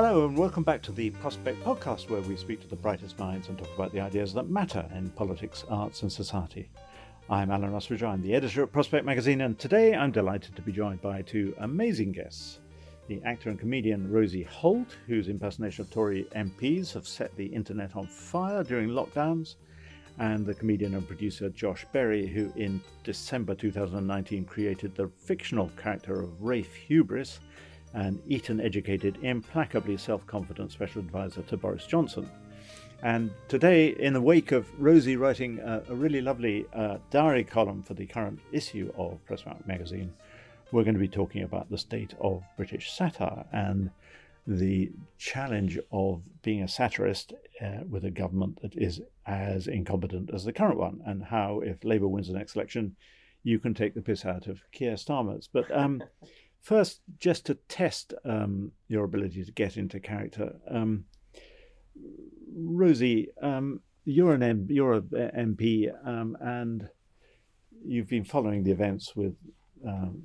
Hello, and welcome back to the Prospect Podcast, where we speak to the brightest minds and talk about the ideas that matter in politics, arts, and society. I'm Alan Rusbridger, I'm the editor at Prospect Magazine, and today I'm delighted to be joined by two amazing guests. The actor and comedian Rosie Holt, whose impersonation of Tory MPs have set the internet on fire during lockdowns, and the comedian and producer Josh Berry, who in December 2019 created the fictional character of Rafe Hubris an Eton educated, implacably self confident special advisor to Boris Johnson. And today, in the wake of Rosie writing a, a really lovely uh, diary column for the current issue of Prospect magazine, we're going to be talking about the state of British satire and the challenge of being a satirist uh, with a government that is as incompetent as the current one, and how, if Labour wins the next election, you can take the piss out of Keir Starmer's. But um, First, just to test um, your ability to get into character, um, Rosie, um, you're an M- you're a MP, um, and you've been following the events with um,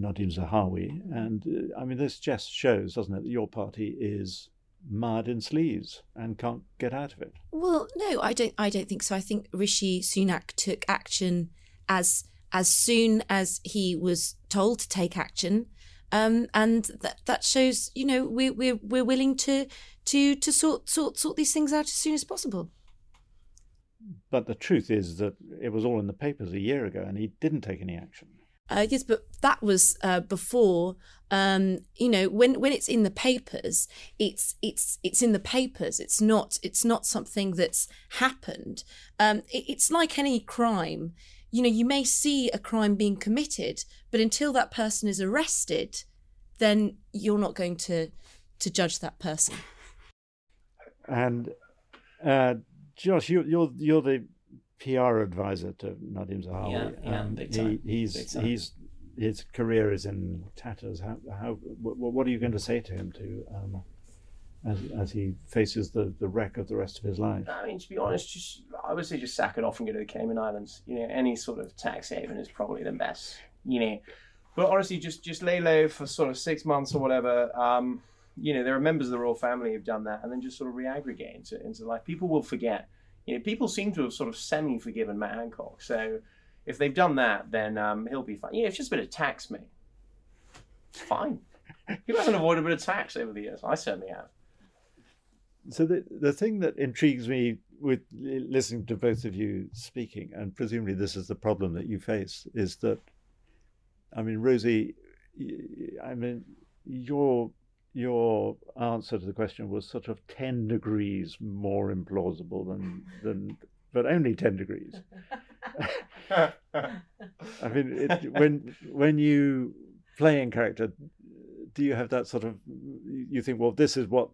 Nadhim Zahawi, and uh, I mean this just shows, doesn't it, that your party is mud in sleeves and can't get out of it. Well, no, I don't. I don't think so. I think Rishi Sunak took action as as soon as he was told to take action. Um, and that that shows, you know, we're we're we're willing to to to sort sort sort these things out as soon as possible. But the truth is that it was all in the papers a year ago, and he didn't take any action. Uh, yes, but that was uh, before. Um, you know, when when it's in the papers, it's it's it's in the papers. It's not it's not something that's happened. Um, it, it's like any crime you know, you may see a crime being committed, but until that person is arrested, then you're not going to to judge that person. And uh, Josh, you, are you're, you're the PR advisor to Nadhim Zahawi. Yeah, yeah, um, big time. He, he's big time. he's his career is in tatters. How how what, what are you going to say to him to um, as as he faces the the wreck of the rest of his life? I mean, to be honest, just I would say just sack it off and go to the Cayman Islands. You know, any sort of tax haven is probably the best. You know, but honestly, just just lay low for sort of six months or whatever. Um, you know, there are members of the royal family who've done that, and then just sort of reaggregate into into life. People will forget. You know, people seem to have sort of semi-forgiven Matt Hancock. So if they've done that, then um, he'll be fine. Yeah, it's just a bit of tax, mate. It's fine. He hasn't avoided a bit of tax over the years. I certainly have. So the the thing that intrigues me with listening to both of you speaking, and presumably this is the problem that you face, is that, I mean, Rosie, I mean, your your answer to the question was sort of ten degrees more implausible than than, but only ten degrees. I mean, it, when when you play in character, do you have that sort of? You think, well, this is what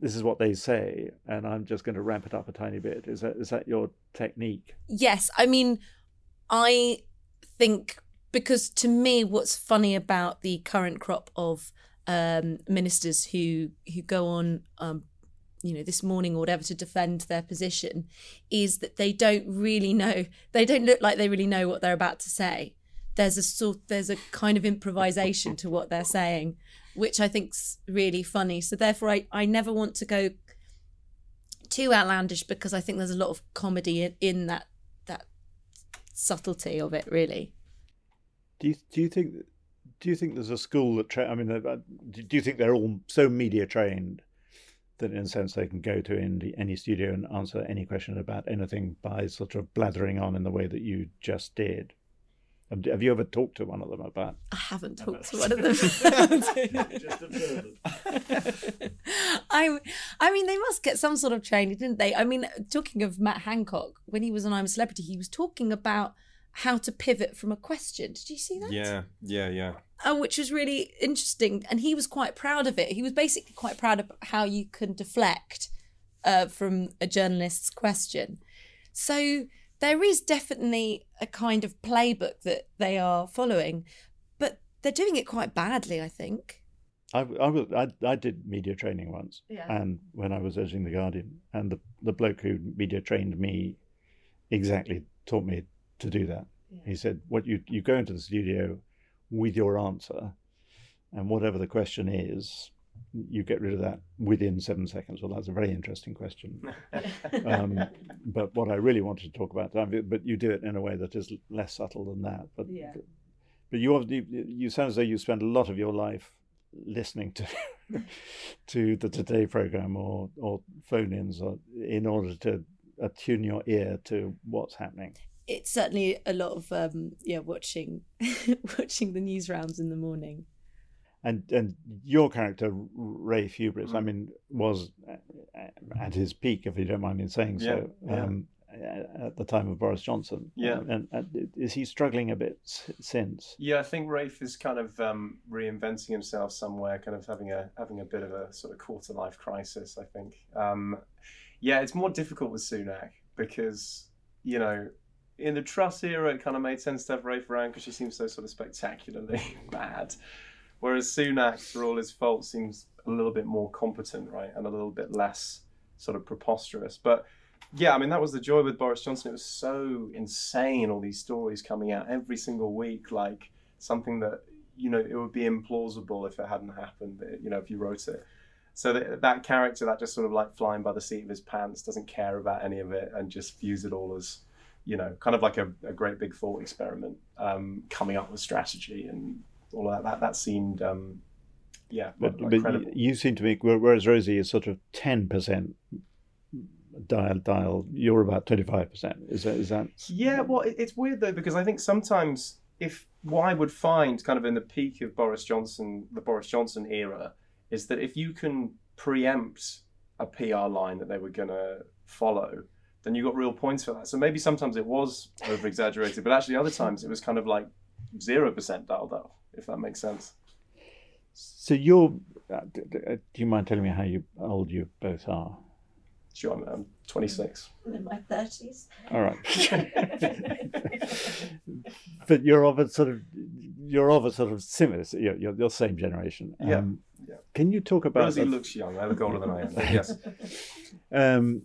this is what they say, and I'm just going to ramp it up a tiny bit. Is that is that your technique? Yes, I mean, I think because to me, what's funny about the current crop of um, ministers who who go on, um, you know, this morning or whatever to defend their position, is that they don't really know. They don't look like they really know what they're about to say. There's a sort, there's a kind of improvisation to what they're saying, which I think's really funny. So therefore, I, I never want to go too outlandish because I think there's a lot of comedy in, in that that subtlety of it. Really. Do you do you think do you think there's a school that tra- I mean, uh, do you think they're all so media trained that in a sense they can go to any, any studio and answer any question about anything by sort of blathering on in the way that you just did? Have you ever talked to one of them about? I haven't talked to one of them. just observe I, I mean, they must get some sort of training, didn't they? I mean, talking of Matt Hancock, when he was on I'm a Celebrity, he was talking about how to pivot from a question. Did you see that? Yeah, yeah, yeah. Uh, which was really interesting, and he was quite proud of it. He was basically quite proud of how you can deflect uh, from a journalist's question. So there is definitely a kind of playbook that they are following, but they're doing it quite badly, I think. I, I, was, I, I did media training once, Yeah. and when I was editing the Guardian, and the the bloke who media trained me exactly taught me to do that. He said, "What you you go into the studio with your answer, and whatever the question is, you get rid of that within seven seconds." Well, that's a very interesting question. um, but what I really wanted to talk about, but you do it in a way that is less subtle than that. But Yeah. but you obviously you sound as though you spend a lot of your life listening to to the Today program or or phone-ins or, in order to attune your ear to what's happening. It's certainly a lot of um, yeah, watching watching the news rounds in the morning. And and your character Rafe Hubris, I mean, was at his peak, if you don't mind me saying so, Yeah, yeah. um, at the time of Boris Johnson. Yeah. and, and is he struggling a bit since? Yeah, I think Rafe is kind of um, reinventing himself somewhere, kind of having a having a bit of a sort of quarter life crisis. I think. Um, yeah, it's more difficult with Sunak because you know, in the Truss era, it kind of made sense to have Rafe around because she seems so sort of spectacularly bad, whereas Sunak, for all his faults, seems a little bit more competent, right, and a little bit less sort of preposterous. But yeah, I mean that was the joy with Boris Johnson. It was so insane, all these stories coming out every single week, like something that you know it would be implausible if it hadn't happened. You know, if you wrote it. So that, that character, that just sort of like flying by the seat of his pants, doesn't care about any of it, and just views it all as, you know, kind of like a, a great big thought experiment, um, coming up with strategy and all of that. That that seemed, um, yeah, But, but you, seem to me, whereas Rosie is sort of ten percent dial dial, you're about twenty five percent. Is that is that? Yeah, well, it, it's weird though because I think sometimes if what I would find kind of in the peak of Boris Johnson, the Boris Johnson era, is that if you can preempt a PR line that they were going to follow, then you got real points for that. So maybe sometimes it was over exaggerated, but actually other times it was kind of like zero percent dialed up, if that makes sense. So you're. Uh, d- d- uh, do you mind telling me how you old you both are? Sure, I'm, I'm 26. In my thirties. All right. but you're of a sort of you're of a sort of similar. You're, you're, you're same generation. Yeah, Um, yeah. Can you talk about? Rosie the- looks young. I look older than I am. Yes. Um,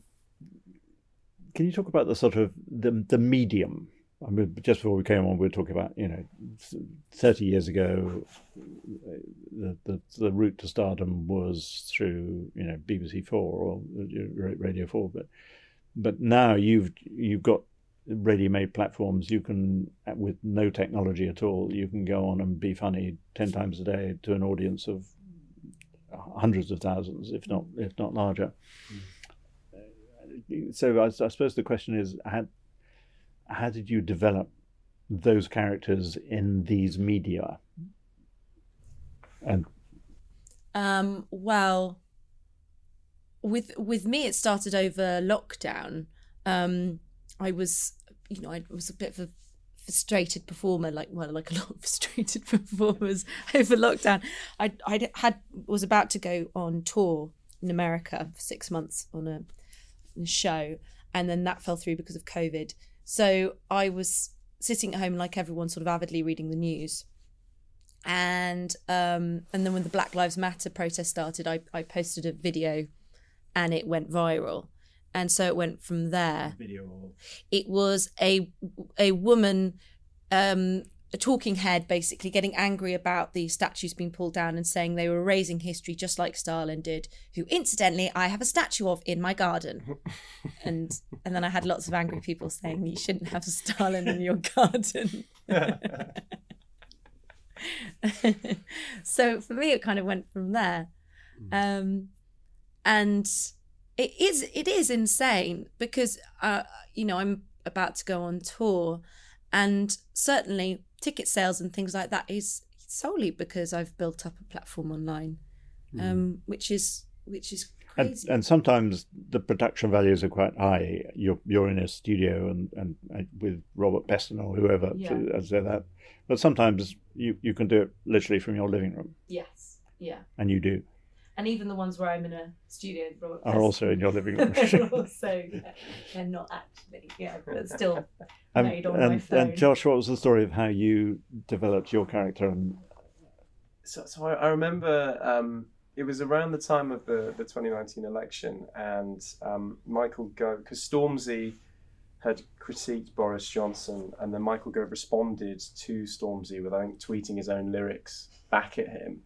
can you talk about the sort of the the medium? I mean, just before we came on, we were talking about you know, thirty years ago, the the, the route to stardom was through you know BBC Four or Radio Four, but but now you've you've got ready-made platforms. You can with no technology at all, you can go on and be funny ten times a day to an audience of hundreds of thousands, if not if not larger mm. so I, I suppose the question is how, how did you develop those characters in these media and Um, well, with with me, it started over lockdown. Um, I was, you know, I was a bit of a frustrated performer, like well, like a lot of frustrated performers over lockdown. I I had was about to go on tour in America for six months on a, a show, and then that fell through because of COVID. So I was sitting at home, like everyone, sort of avidly reading the news. And um, and then when the Black Lives Matter protest started, I, I posted a video, and it went viral, and so it went from there. video It was a a woman um, a talking head basically getting angry about the statues being pulled down and saying they were erasing history just like Stalin did, who incidentally I have a statue of in my garden. and and then I had lots of angry people saying you shouldn't have Stalin in your garden. so for me it kind of went from there. Um and it is it is insane because uh you know I'm about to go on tour and certainly ticket sales and things like that is solely because I've built up a platform online, um, which is which is And, crazy. and sometimes the production values are quite high. You're you're in a studio and, and, and with Robert Peston or whoever Yeah. to say that. But sometimes you, you can do it literally from your living room, yes, yeah, and you do and even the ones where I'm in a studio Robert are also in your living room. they're also they're not actually yeah, but still Um, made on my and, phone. and Josh, what was the story of how you developed your character? And so, so I, I remember um, it was around the time of the, the 2019 election, and um, Michael Gove, because Stormzy had critiqued Boris Johnson, and then Michael Gove responded to Stormzy with, I think, tweeting his own lyrics back at him.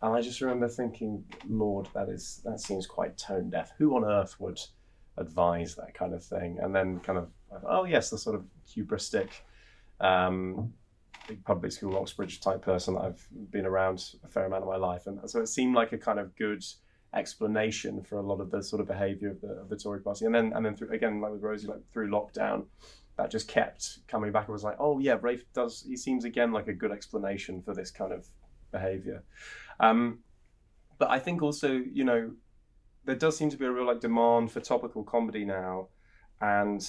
And I just remember thinking, Lord, that is that seems quite tone deaf. Who on earth would advise that kind of thing? And then kind of, oh yes, the sort of hubristic um, big public school Oxbridge type person that I've been around a fair amount of my life, and so it seemed like a kind of good explanation for a lot of the sort of behaviour of the of the Tory party, and then and then through, again like with Rosie, like through lockdown, that just kept coming back. It was like, oh yeah, Rafe does. He seems again like a good explanation for this kind of behaviour. Um, but I think also, you know, there does seem to be a real like demand for topical comedy now, and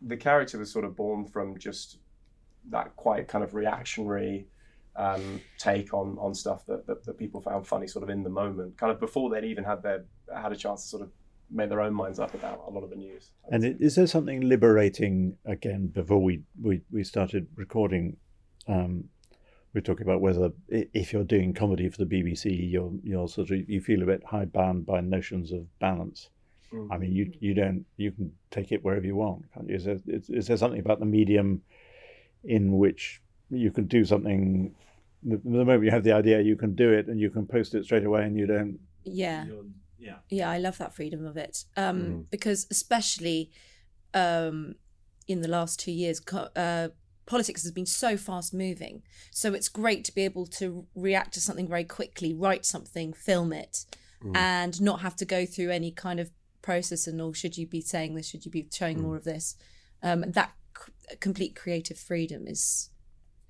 the character was sort of born from just that quite kind of reactionary um, take on on stuff that, that that people found funny sort of in the moment, kind of before they'd even had their had a chance to sort of make their own minds up about a lot of the news. and it, is there something liberating again? Before we we, we started recording, um, we are talking about whether if you're doing comedy for the BBC, you're you're sort of you feel a bit hidebound by notions of balance. Mm. I mean, you you don't you can take it wherever you want, can't you? Is there, is, is there something about the medium in which you can do something? The, the moment you have the idea, you can do it, and you can post it straight away, and you don't. yeah yeah. yeah i love that freedom of it um Mm. because especially um in the last two years uh politics has been so fast moving so it's great to be able to react to something very quickly write something film it and not have to go through any kind of process and or should you be saying this? Should you be showing more of this? Um that c- complete creative freedom is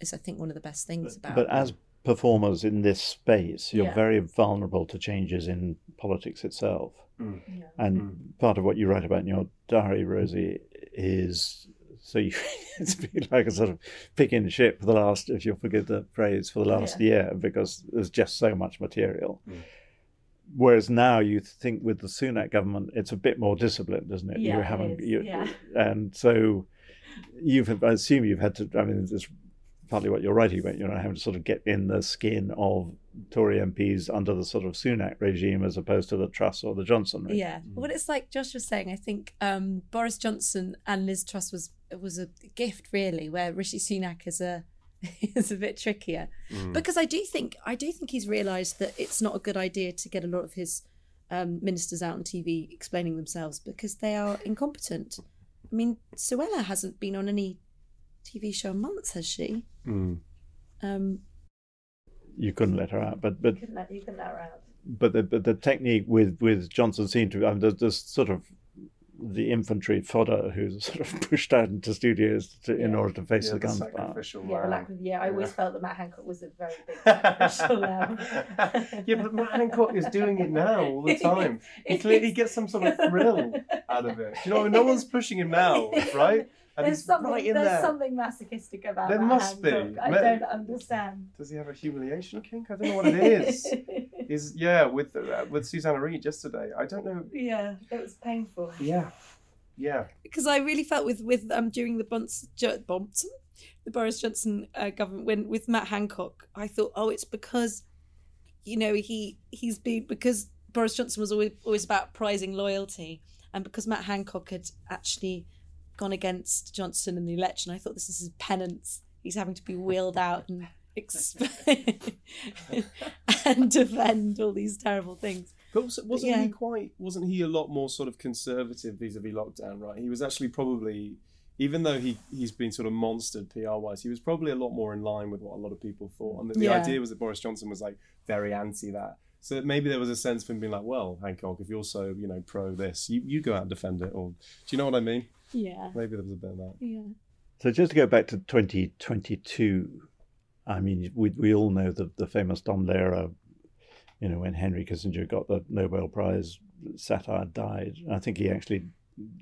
is i think one of the best things about But as performers in this space, you're Yeah. very vulnerable to changes in politics itself. Mm. And part of what you write about in your diary, Rosie, is so you it's been like a sort of picking the ship for the last, if you'll forgive the phrase, for the last year because there's just so much material. Whereas now you think with the Sunak government, it's a bit more disciplined, isn't it? Yeah, you haven't, is, you, yeah. and so you've, I assume you've had to. I mean, it's partly what you're writing about. You know, having to sort of get in the skin of Tory MPs under the sort of Sunak regime as opposed to the Truss or the Johnson regime. Yeah. What it's like Josh was saying, I think um, Boris Johnson and Liz Truss was was a gift really, where Rishi Sunak is a is a bit trickier. Because I do think I do think he's realised that it's not a good idea to get a lot of his um, ministers out on TV explaining themselves because they are incompetent. I mean, Suella hasn't been on any TV show in months, has she? Mm. Um, You couldn't let her out, but but you can let, you can let her out. but the but the technique with with Johnson seemed to. I mean, there's, there's sort of the infantry fodder who's sort of pushed out into studios to, in order to face Yeah, the the gunfire. Yeah, lamb. like, yeah, I always Yeah. felt that Matt Hancock was a very big sacrificial lamb. yeah, but Matt Hancock is doing it now all the time. He clearly gets some sort of thrill out of it. You know, no one's pushing him now, right? And There's something, right in there's there. something masochistic about There Matt must be. Hancock. I Ma- don't understand. Does he have a humiliation kink? I don't know what it is. is yeah, with uh, with Susanna Reid yesterday. I don't know. yeah, it was painful. Yeah, yeah. Because I really felt with with um during the Bons- Jo- Bonson, the Boris Johnson uh, government when with Matt Hancock, I thought, oh, it's because, you know, he he's been because Boris Johnson was always always about prizing loyalty, and because Matt Hancock had actually gone against Johnson in the election, I thought this is his penance. he's having to be wheeled out and explain and defend all these terrible things. But was- wasn't yeah. he quite? Wasn't he a lot more sort of conservative vis-a-vis lockdown? Right, he was actually probably, even though he he's been sort of monstered PR wise, he was probably a lot more in line with what a lot of people thought. And the, the Yeah. idea was that Boris Johnson was like very anti that. So maybe there was a sense of him being like, well, Hancock, if you're so you know pro this, you, you go out and defend it. Or do you know what I mean? Yeah. Maybe there was a bit of that. Yeah. So just to go back to 2022, I mean, we, we all know the, the famous Tom Lehrer, you know, when Henry Kissinger got the Nobel Prize, satire died. I think he actually,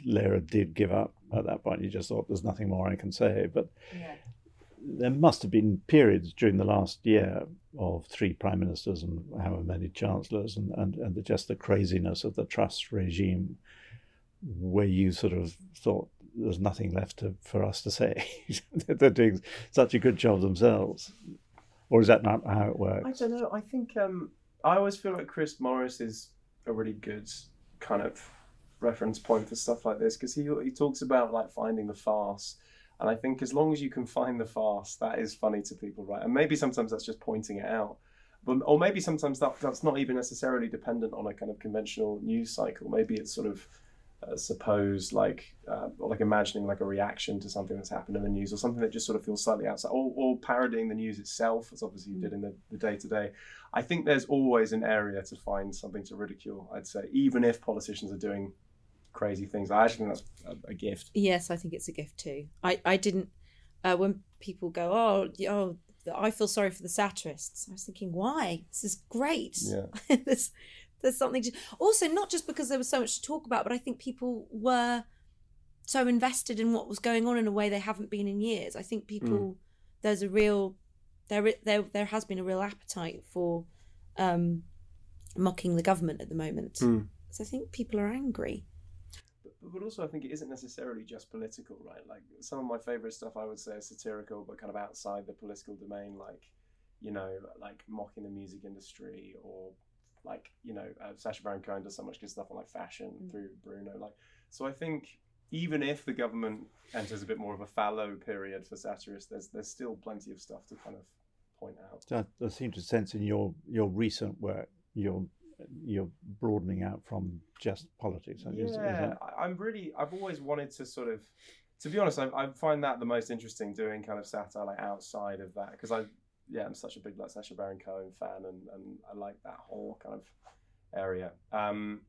Lehrer did give up at that point. He just thought there's nothing more I can say. But there must have been periods during the last year of three prime ministers and however many chancellors and, and, and the, just the craziness of the Truss regime where you sort of thought there's nothing left to, for us to say. They're doing such a good job themselves. Or is that not how it works? I don't know. I think um, I always feel like Chris Morris is a really good kind of reference point for stuff like this because he he talks about like finding the farce, and I think as long as you can find the farce, that is funny to people, right? And maybe sometimes that's just pointing it out, but or maybe sometimes that that's not even necessarily dependent on a kind of conventional news cycle. Maybe it's sort of uh, suppose like uh, or like imagining like a reaction to something that's happened in the news or something that just sort of feels slightly outside or, or parodying the news itself as obviously you did in the, the Day Today i think there's always an area to find something to ridicule i'd say even if politicians are doing crazy things i actually think that's a, a gift Yes, I think it's a gift too. I, I didn't uh, when people go, oh, oh, I feel sorry for the satirists. I was thinking, why? This is great. yeah there's there's something to also not just because there was so much to talk about, but I think people were so invested in what was going on in a way they haven't been in years. I think people there's a real there there there has been a real appetite for um, mocking the government at the moment. Mm. So I think people are angry. but, but also i think it isn't necessarily just political right like some of my favorite stuff i would say is satirical but kind of outside the political domain like you know like mocking the music industry or like you know uh, Sacha Baron Cohen does so much good stuff on like fashion through Bruno like so I think even if the government enters a bit more of a fallow period for satirists there's there's still plenty of stuff to kind of point out I, I seem to sense in your, your recent work, you're, you're broadening out from just politics. Is- is yeah that- I- i'm really i've always wanted to sort of to be honest I, I find that the most interesting doing kind of satire like outside of that because i yeah i'm such a big like Sacha Baron Cohen fan and, and i like that whole kind of area um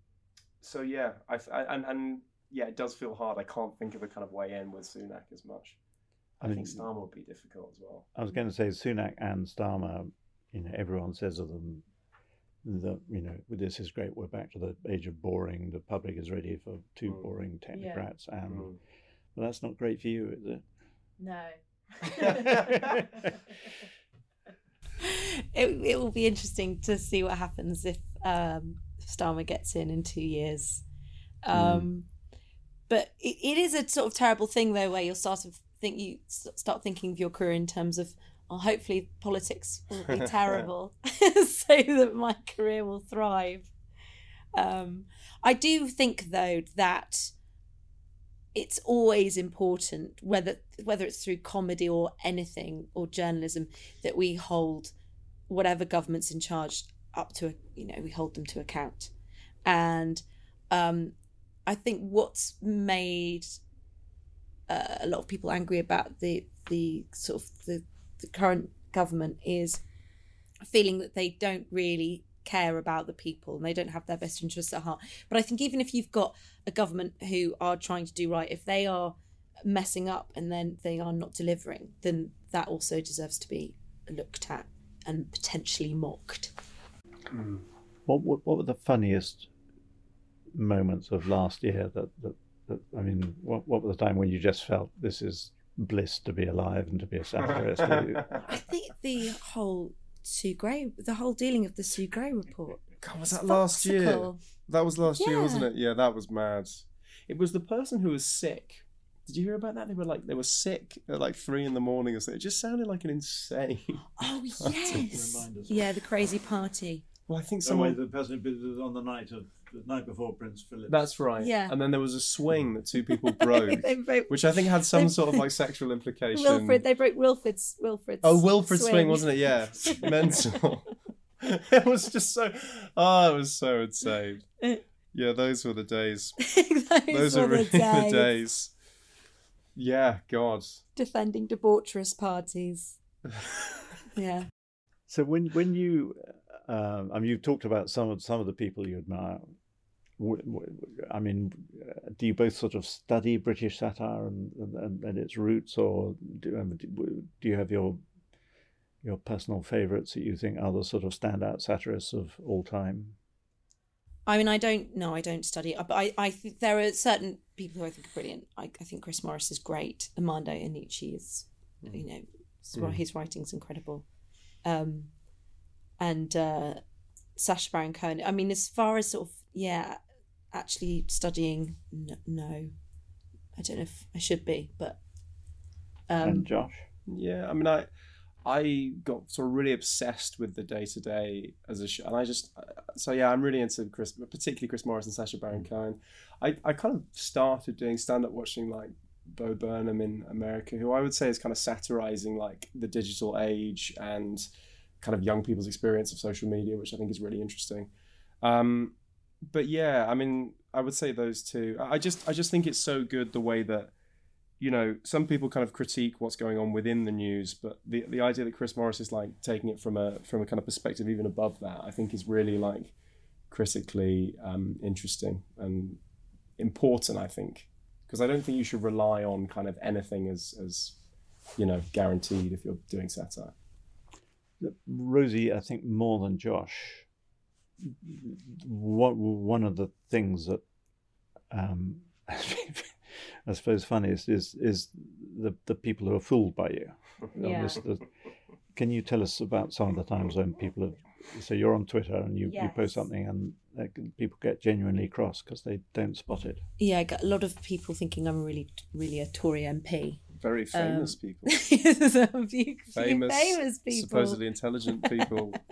so yeah I, I- and and yeah it does feel hard i can't think of a kind of way in with sunak as much i, I think mean- Starmer would be difficult as well I was going to say Sunak and Starmer, you know, everyone says of them that, you know, this is great, we're back to the age of boring, the public is ready for two Mm. boring technocrats. And Mm. well, that's not great for you, is it? No. it, it will be interesting to see what happens if um, Starmer gets in in two years. Um, But it, it is a sort of terrible thing though, where you'll start of think you start thinking of your career in terms of, oh, hopefully politics will be terrible, so that my career will thrive. Um, I do think though that it's always important whether whether it's through comedy or anything or journalism that we hold whatever government's in charge up to a, you know we hold them to account. And um i think what's made uh, a lot of people angry about the the sort of the, the current government is feeling that they don't really care about the people and they don't have their best interests at heart. But i think even if you've got a government who are trying to do right if they are messing up and then they are not delivering then that also deserves to be looked at and potentially mocked hmm. What, what, what were the funniest moments of last year that, that, that I mean, what, what was the time when you just felt this is bliss to be alive and to be a satirist? i think the whole sue gray the whole dealing of the sue gray report God, was that It's last year? That was last year, wasn't it? Yeah, that was mad. It was the person who was sick. Did you hear about that? They were like they were sick at like three in the morning or something. It just sounded like an insane. oh Party. yes yeah the crazy party Well, I think Some way someone. the person who on the night of the night before Prince Philip. That's right. Yeah. And then there was a swing that two people broke, broke- which I think had some sort of like sexual implication. Wilfred, they broke Wilfred's Wilfred's. Oh, Wilfred swing. wasn't it? Yeah, mental. it was just so. Oh, it was so insane. Yeah, those were the days. those, Those were are really the days. the days. Yeah, God. Defending debaucherous parties. yeah. So when when you, um, I mean, you've talked about some of some of the people you admire. I mean, uh, do you both sort of study British satire and and, and its roots, or um, do do you have your your personal favourites that you think are the sort of standout satirists of all time? I mean, I don't. No, I don't study. But I, I think there are certain people who I think are brilliant. I, I think Chris Morris is great. Armando Iannucci is, you know, his, Mm. his writing's incredible. Um, and uh, Sacha Baron Cohen. I mean, as far as sort of yeah, actually studying, no, no. I don't know if I should be, but um, and Josh, Yeah, I mean, I I got sort of really obsessed with the Day Today as a show, and I just so yeah, I'm really into Chris, particularly Chris Morris and Sacha Baron Cohen. I I kind of started doing stand up watching like Bo Burnham in America, who I would say is kind of satirizing like the digital age and kind of young people's experience of social media, which I think is really interesting. Um, but yeah, I mean, I would say those two. I just I just think it's so good the way that you know, some people kind of critique what's going on within the news, but the the idea that Chris Morris is like taking it from a from a kind of perspective even above that, I think is really like critically um, interesting and important. I think because I don't think you should rely on kind of anything as as you know guaranteed if you're doing satire. Rosie, I think more than Josh. What one of the things that um, I suppose funniest is is the the people who are fooled by you. Yeah. This- the- can you tell us about some of the times when people have? So you're on Twitter and you, you post something and uh, people get genuinely cross because they don't spot it. yeah, I got a lot of people thinking I'm really, really a Tory MP. Very famous people, Some few- few famous, famous people. supposedly intelligent people.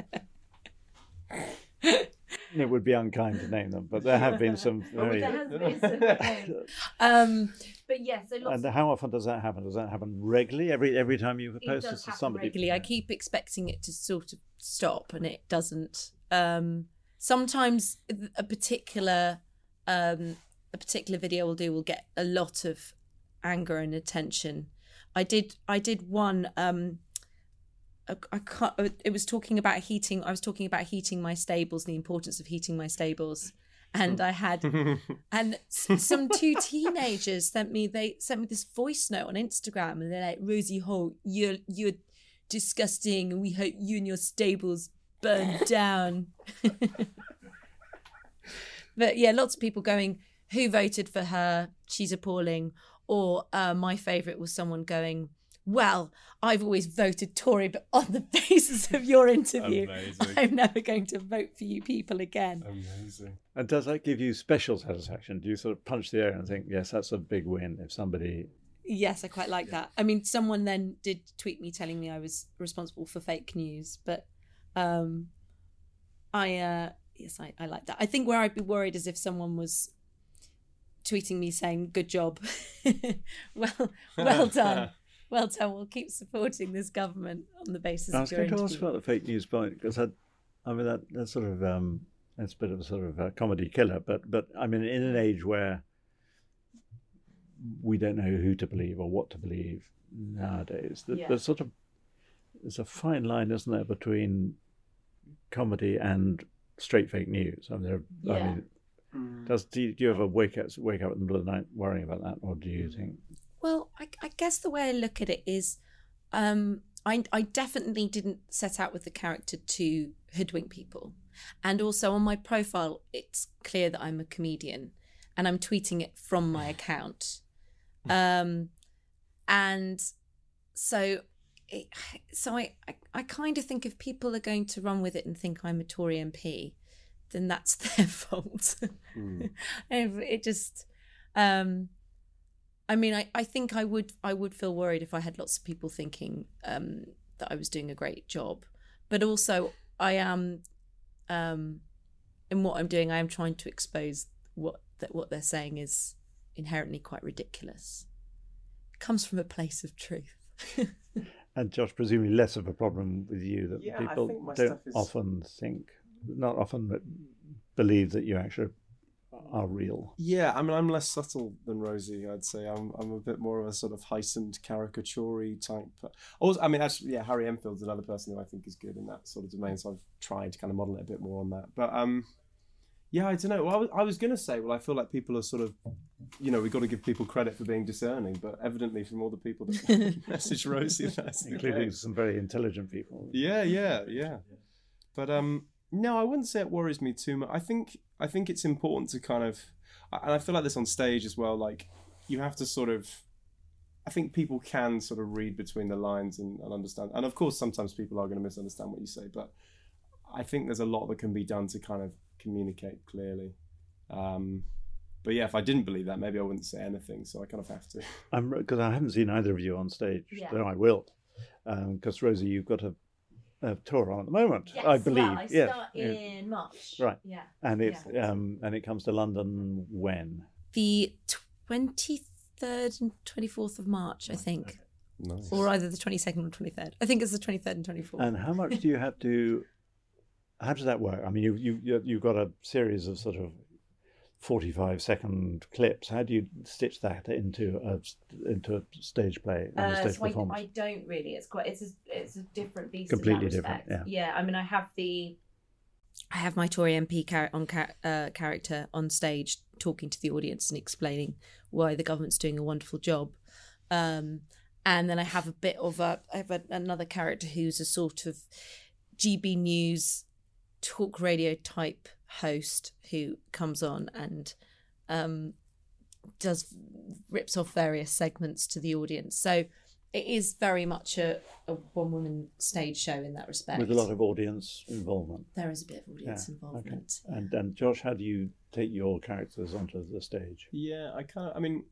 It would be unkind to name them, but there have been some very. um, but yeah, so lots And how often does that happen? Does that happen regularly? Every every time you it post does to somebody? regularly. I keep expecting it to sort of stop, and it doesn't. Um, sometimes a particular um, a particular video will do will get a lot of anger and attention. I did I did one. Um, I, I can't. It was talking about heating. I was talking about heating my stables, the importance of heating my stables, and I had and some two teenagers sent me they sent me this voice note on Instagram, and they're like, "Rosie Holt, you're you're disgusting, and we hope you and your stables burn down." but yeah, lots of people going, "Who voted for her? She's appalling." Or uh, my favourite was someone going, "Well, I've always voted Tory, but on the basis of your interview, Amazing. I'm never going to vote for you people again." Amazing. And does that give you special satisfaction? Do you sort of punch the air and think, yes, that's a big win if somebody. Yes, I quite like that. I mean, someone then did tweet me telling me I was responsible for fake news, but um, I uh, yes, I, I like that. I think where I'd be worried is if someone was tweeting me saying "Good job," well, well done, well done. We'll keep supporting this government on the basis I of was your going to ask about the fake news point because I, I mean that that's sort of um, that's a bit of a sort of a comedy killer, but but I mean in an age where we don't know who to believe or what to believe nowadays, the, Yeah. there's sort of there's a fine line, isn't there, between comedy and straight fake news? I mean, there, I Yeah. mean does do you, do you ever wake up wake up in the middle of the night worrying about that, or do you think? Well, I, I guess the way I look at it is, um, I I definitely didn't set out with the character to hoodwink people, and also on my profile, it's clear that I'm a comedian, and I'm tweeting it from my account, um, and so. It, so I, I, I kind of think if people are going to run with it and think I'm a Tory MP, then that's their fault. If it just, um, I mean, I, I think I would I would feel worried if I had lots of people thinking um, that I was doing a great job, but also I am um, in what I'm doing, I am trying to expose what that what they're saying is inherently quite ridiculous. It comes from a place of truth. And Josh, presumably less of a problem with you that Yeah, people think don't is- often think, not often, but believe that you actually are real. Yeah, I mean, I'm less subtle than Rosie. I'd say I'm I'm a bit more of a sort of heightened caricature type. Also, I mean, actually, yeah, Harry Enfield's another person who I think is good in that sort of domain. So I've tried to kind of model it a bit more on that. But um, yeah, I don't know. Well, I was, I was going to say, well, I feel like people are sort of, you know, we've got to give people credit for being discerning, but evidently from all the people that message Rosie, that's including some very intelligent people. Yeah, yeah, yeah. But um, no, I wouldn't say it worries me too much. I think I think it's important to kind of, and I feel like this on stage as well. Like you have to sort of, I think people can sort of read between the lines and, and understand. And of course, sometimes people are going to misunderstand what you say, but I think there's a lot that can be done to kind of communicate clearly. Um, but yeah, if I didn't believe that, maybe I wouldn't say anything. So I kind of have to. I'm because I haven't seen either of you on stage, Yeah. though I will. Because Rosie, you've got a, a tour on at the moment, I believe. Well, I yes, start yeah. in March. Right. Yeah. and it's yeah. um and it comes to London when The twenty third and twenty fourth of March, I think, Nice. or either the twenty second or twenty third. I think it's the twenty third and twenty fourth. and how much do you have to? How does that work? I mean, you you you- you've got a series of sort of forty-five second clips. How do you stitch that into a into a stage play and a Uh, stage so I, performance? I don't really. It's quite. It's a, it's a different beast. Completely in that different, yeah. yeah. I mean, I have the. I have my Tory MP char- on char- uh, character on stage talking to the audience and explaining why the government's doing a wonderful job. Um, and then I have a bit of a, I have a, another character who's a sort of GB News talk radio type host who comes on and um, does rips off various segments to the audience. So it is very much a, a one woman stage show in that respect. with a lot of audience involvement. There is a bit of audience Yeah, involvement. Okay. And and Josh, how do you take your characters onto the stage? Yeah, I kind of. I mean,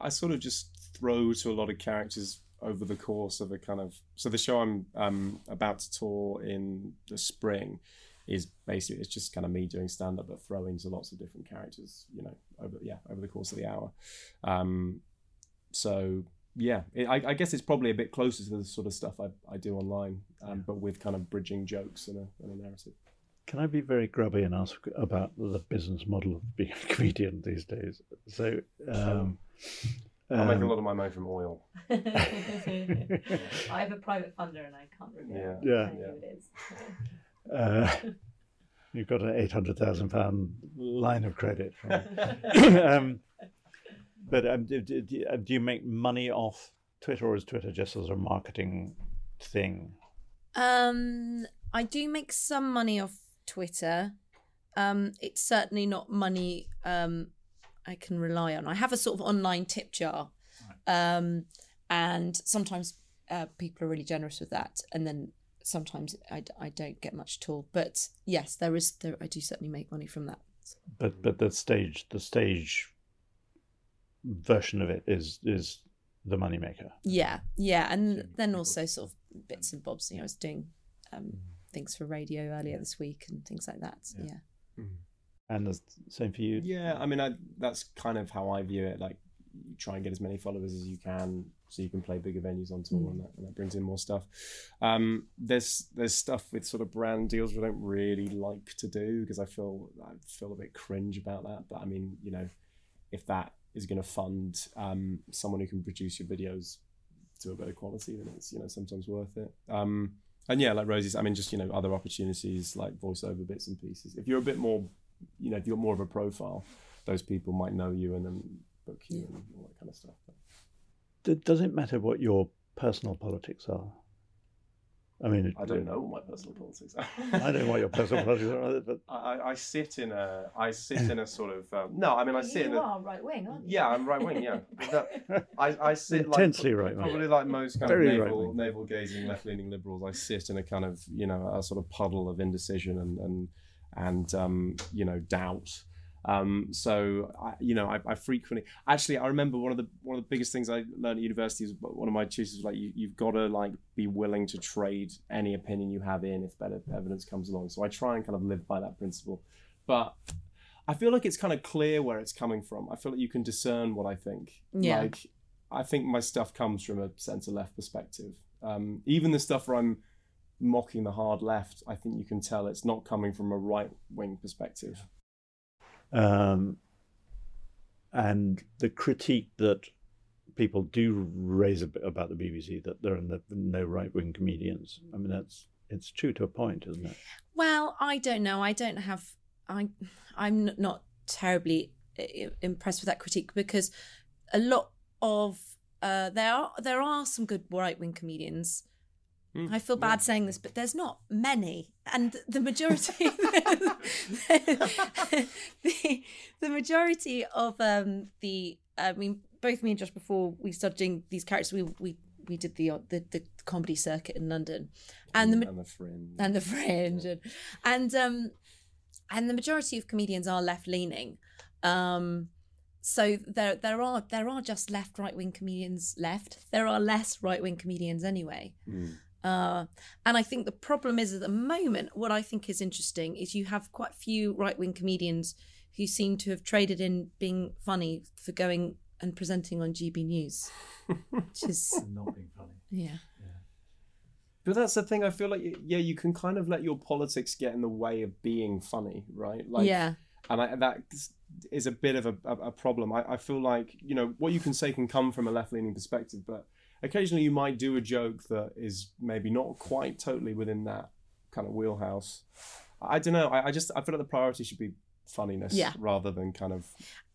I sort of just throw to a lot of characters over the course of a kind of. So the show I'm um, about to tour in the spring is basically it's just kind of me doing stand up, but throwing to lots of different characters. You know, over yeah over the course of the hour. Um, so yeah, it, I, I guess it's probably a bit closer to the sort of stuff I, I do online, um, but with kind of bridging jokes and a, and a narrative. Can I be very grubby and ask about the business model of being a comedian these days? So, um, I make a um, lot of my money from oil. I have a private funder and I can't remember Yeah. who Yeah. it is. uh, you've got an eight hundred thousand pound line of credit. Um, but um, do, do, do uh, you make money off Twitter, or is Twitter just as a marketing thing? Um, I do make some money off Twitter. Um, it's certainly not money um, I can rely on. I have a sort of online tip jar, um, and sometimes uh, people are really generous with that, and then sometimes I, I don't get much at all. But yes, there is there I do certainly make money from that. But but the stage the stage version of it is is the moneymaker. Yeah, yeah, and then also sort of bits and bobs. You know, I was doing um, things for radio earlier this week and things like that. So, yeah. And the same for you. Yeah, I mean, I, that's kind of how I view it. Like, you try and get as many followers as you can, so you can play bigger venues on tour, and, that, and that brings in more stuff. Um, there's there's stuff with sort of brand deals we don't really like to do because I feel I feel a bit cringe about that. But I mean, you know, if that is going to fund um, someone who can produce your videos to a better quality, then it's you know sometimes worth it. Um, and yeah, like Rosie's, I mean, just you know, other opportunities like voiceover bits and pieces. If you're a bit more, you know, if you're more of a profile, those people might know you and then book you and all that kind of stuff. D- does it matter what your personal politics are? I mean, it, I don't know what my personal politics are. I don't know what your personal politics are, but I, I- I sit in a I sit in a sort of um, no, I mean I sit in you a are right wing, aren't you? yeah, I'm right wing, yeah. That- I, I sit Intensely like, right-wing. Probably like most kind Very of navel right-wing. navel gazing left leaning liberals, I sit in a kind of you know a sort of puddle of indecision and and and um, you know doubt. Um, so I, you know, I, I frequently actually I remember one of the one of the biggest things I learned at university is one of my tutors was like you, you've got to like be willing to trade any opinion you have in if better evidence comes along. So I try and kind of live by that principle but I feel like it's kind of clear where it's coming from. I feel like you can discern what I think. Yeah. Like I think my stuff comes from a centre left perspective. Um, even the stuff where I'm mocking the hard left, I think you can tell it's not coming from a right wing perspective. Um, and the critique that people do raise about the BBC that there are no, right wing comedians. I mean, that's it's true to a point, isn't it? Well, I don't know. I don't have. I I'm not terribly impressed with that critique because a lot of uh, there are there are some good right wing comedians. Hmm, I feel bad saying this, but there's not many, and the majority, the, the majority of um, the, I mean, both me and Josh before we started doing these characters, we we we did the the, the comedy circuit in London, and the and the fringe. and the fringe. And and um and the majority of comedians are left leaning um so there there are there are just left right wing comedians left. There are less right wing comedians anyway. Mm. Uh, and I think the problem is at the moment, what I think is interesting is you have quite a few right wing comedians who seem to have traded in being funny for going and presenting on GB News, which is, Not being funny. yeah. But that's the thing. I feel like yeah, you can kind of let your politics get in the way of being funny, right? Like, yeah. and I, that is a bit of a, a, a problem. I, I feel like you know what you can say can come from a left-leaning perspective, but occasionally you might do a joke that is maybe not quite totally within that kind of wheelhouse. I don't know. I, I just I feel like the priority should be funniness Yeah. rather than kind of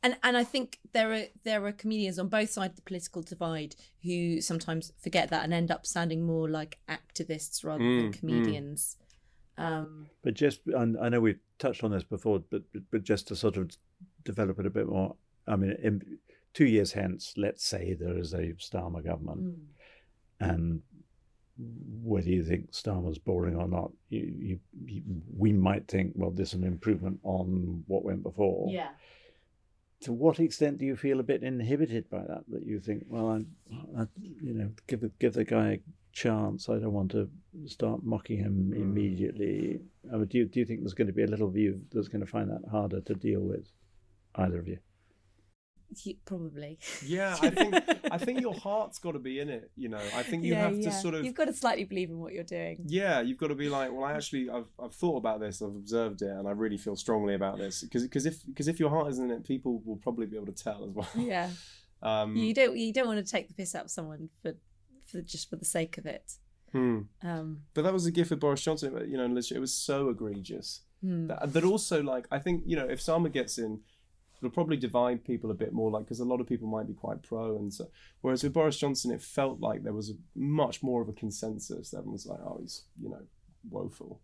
and and I think there are there are comedians on both sides of the political divide who sometimes forget that and end up sounding more like activists rather Mm, than mm. comedians. Um, But just, and I know we've touched on this before, but but just to sort of develop it a bit more. I mean, in two years hence, let's say there is a Starmer government, mm. and whether you think Starmer's boring or not, you, you, you, we might think, well, this is an improvement on what went before. yeah. To what extent do you feel a bit inhibited by that? That you think, well, I, I you know, give the- give the guy a chance. I don't want to start mocking him immediately. I mean, do you do you think there's going to be a little view that's going to find that harder to deal with? Either of you? You- Probably. yeah. I think I think your heart's got to be in it. You know, I think you have to sort of You've got to slightly believe in what you're doing. yeah you've got to be like well i actually i've, I've thought about this i've observed it and i really feel strongly about this because because if because if your heart isn't in it people will probably be able to tell as well Yeah. um You don't you don't want to take the piss out of someone for for just for the sake of it. hmm. Um, but that was a gift with boris johnson you know it was so egregious hmm. that, that also like i think you know if Starmer gets in it'll probably divide people a bit more like because a lot of people might be quite pro and so whereas with boris johnson it felt like there was a much more of a consensus. Everyone was like oh he's you know woeful.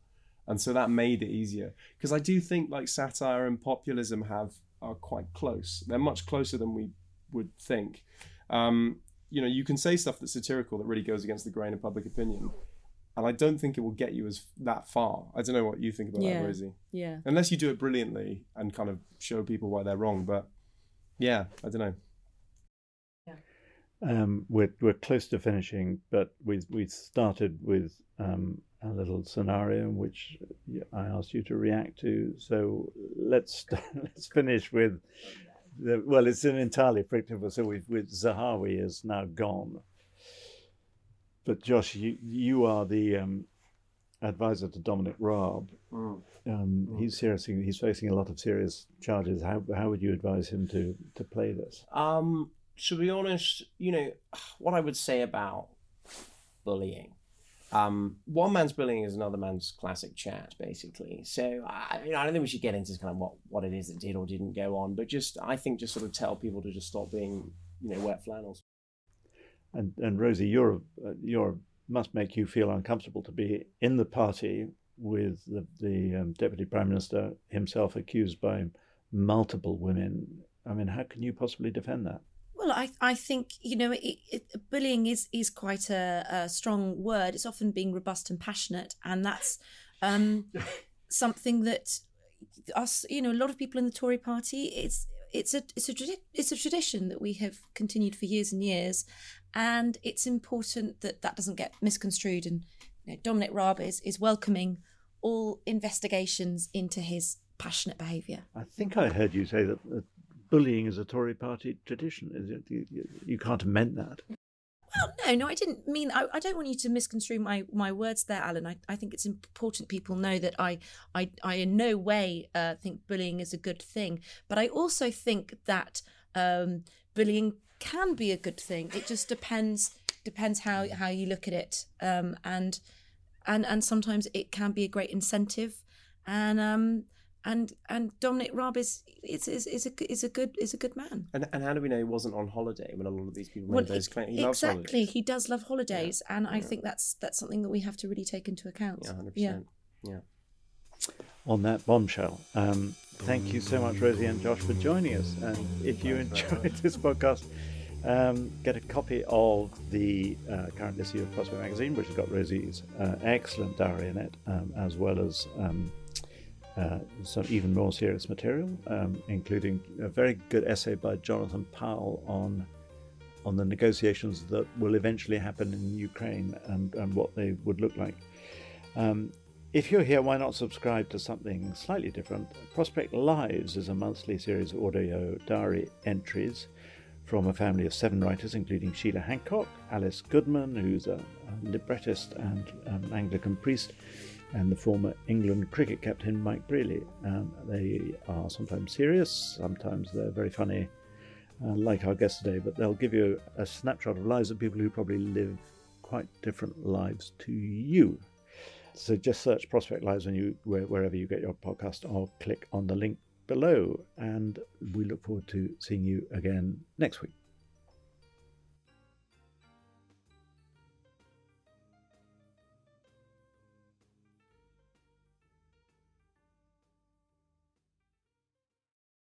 And so that made it easier. Because i do think like satire and populism have are quite close. They're much closer than we would think. Um, you know you can say stuff that's satirical that really goes against the grain of public opinion and i don't think it will get you as that far i don't know what you think about Yeah. that rosie yeah. unless you do it brilliantly and kind of show people why they're wrong. But yeah, I don't know. Um, we're we're close to finishing, but we we started with um, a little scenario which I asked you to react to. So let's let's finish with the, well, it's an entirely predictable. So with with Zahawi is now gone, but Josh, you you are the um, advisor to Dominic Raab. Um, he's seriously he's facing a lot of serious charges. How how would you advise him to to play this? Um, to be honest, you know, what I would say about bullying. Um, one man's bullying is another man's classic chat, basically. So I, you know, I don't think we should get into kind of what, what it is that did or didn't go on, but just I think just sort of tell people to just stop being, you know, wet flannels. And and Rosie, you're uh, you're must make you feel uncomfortable to be in the party with the the um, deputy prime minister himself accused by multiple women. I mean, how can you possibly defend that? Well, I I think you know it, it, bullying is is quite a, a strong word. It's often being robust and passionate, and that's um, something that us you know a lot of people in the Tory Party it's it's a it's a it's a tradition that we have continued for years and years, and it's important that that doesn't get misconstrued. And you know, Dominic Raab is is welcoming all investigations into his passionate behaviour. I think I heard you say that uh, bullying is a Tory party tradition. You can't amend that. Well, no, no, I didn't mean. I, I don't want you to misconstrue my, my words there, Alan. I, I think it's important people know that I I, I in no way uh, think bullying is a good thing, but I also think that um, bullying can be a good thing. It just depends depends how how you look at it, um, and and and sometimes it can be a great incentive, and um, and and Dominic Raab is is, is, is a is a good is a good man. And, and how do we know he wasn't on holiday when a lot of these people Well, made those e- claims? He exactly, holidays. he does love holidays, and I think that's that's something that we have to really take into account. Yeah, hundred Yeah. percent. Yeah. on that bombshell. Um, thank you so much, Rosie and Josh, for joining us. And if you enjoyed this podcast, um, get a copy of the uh, current issue of Prospect Magazine, which has got Rosie's uh, excellent diary in it, um, as well as um, uh, some even more serious material, um, including a very good essay by Jonathan Powell on on the negotiations that will eventually happen in Ukraine and, and what they would look like. Um, if you're here, why not subscribe to something slightly different? Prospect Lives is a monthly series of audio diary entries from a family of seven writers, including Sheila Hancock, Alice Goodman, who's a, a librettist and um, Anglican priest, and the former England cricket captain Mike Brearley. Um, they are sometimes serious, sometimes they're very funny, uh, like our guest today, but they'll give you a snapshot of lives of people who probably live quite different lives to you. So just search Prospect Lives when you where, wherever you get your podcast, or click on the link below. And we look forward to seeing you again next week.